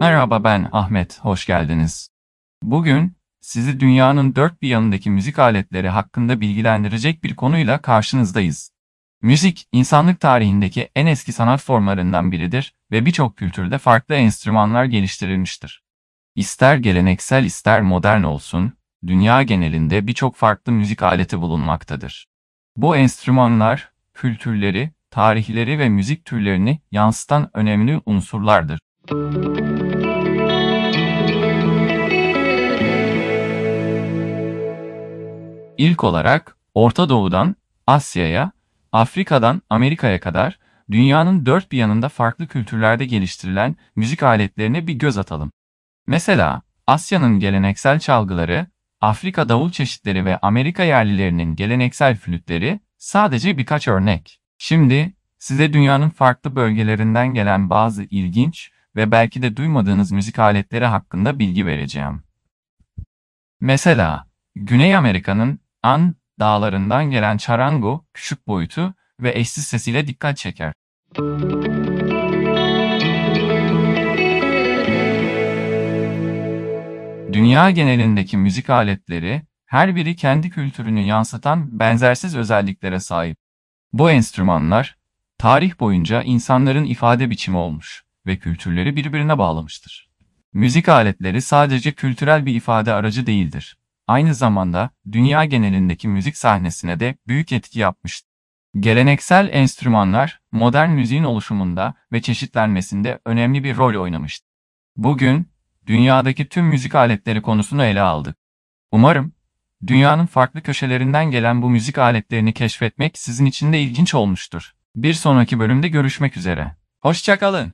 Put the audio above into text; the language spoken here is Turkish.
Merhaba ben Ahmet, hoş geldiniz. Bugün sizi dünyanın dört bir yanındaki müzik aletleri hakkında bilgilendirecek bir konuyla karşınızdayız. Müzik, insanlık tarihindeki en eski sanat formlarından biridir ve birçok kültürde farklı enstrümanlar geliştirilmiştir. İster geleneksel ister modern olsun, dünya genelinde birçok farklı müzik aleti bulunmaktadır. Bu enstrümanlar, kültürleri, tarihleri ve müzik türlerini yansıtan önemli unsurlardır. İlk olarak Orta Doğu'dan Asya'ya, Afrika'dan Amerika'ya kadar dünyanın dört bir yanında farklı kültürlerde geliştirilen müzik aletlerine bir göz atalım. Mesela Asya'nın geleneksel çalgıları, Afrika davul çeşitleri ve Amerika yerlilerinin geleneksel flütleri sadece birkaç örnek. Şimdi size dünyanın farklı bölgelerinden gelen bazı ilginç ve belki de duymadığınız müzik aletleri hakkında bilgi vereceğim. Mesela Güney Amerika'nın An dağlarından gelen charango küçük boyutu ve eşsiz sesiyle dikkat çeker. Dünya genelindeki müzik aletleri her biri kendi kültürünü yansıtan benzersiz özelliklere sahip. Bu enstrümanlar tarih boyunca insanların ifade biçimi olmuş ve kültürleri birbirine bağlamıştır. Müzik aletleri sadece kültürel bir ifade aracı değildir. Aynı zamanda dünya genelindeki müzik sahnesine de büyük etki yapmıştır. Geleneksel enstrümanlar modern müziğin oluşumunda ve çeşitlenmesinde önemli bir rol oynamıştır. Bugün dünyadaki tüm müzik aletleri konusunu ele aldık. Umarım dünyanın farklı köşelerinden gelen bu müzik aletlerini keşfetmek sizin için de ilginç olmuştur. Bir sonraki bölümde görüşmek üzere. Hoşçakalın.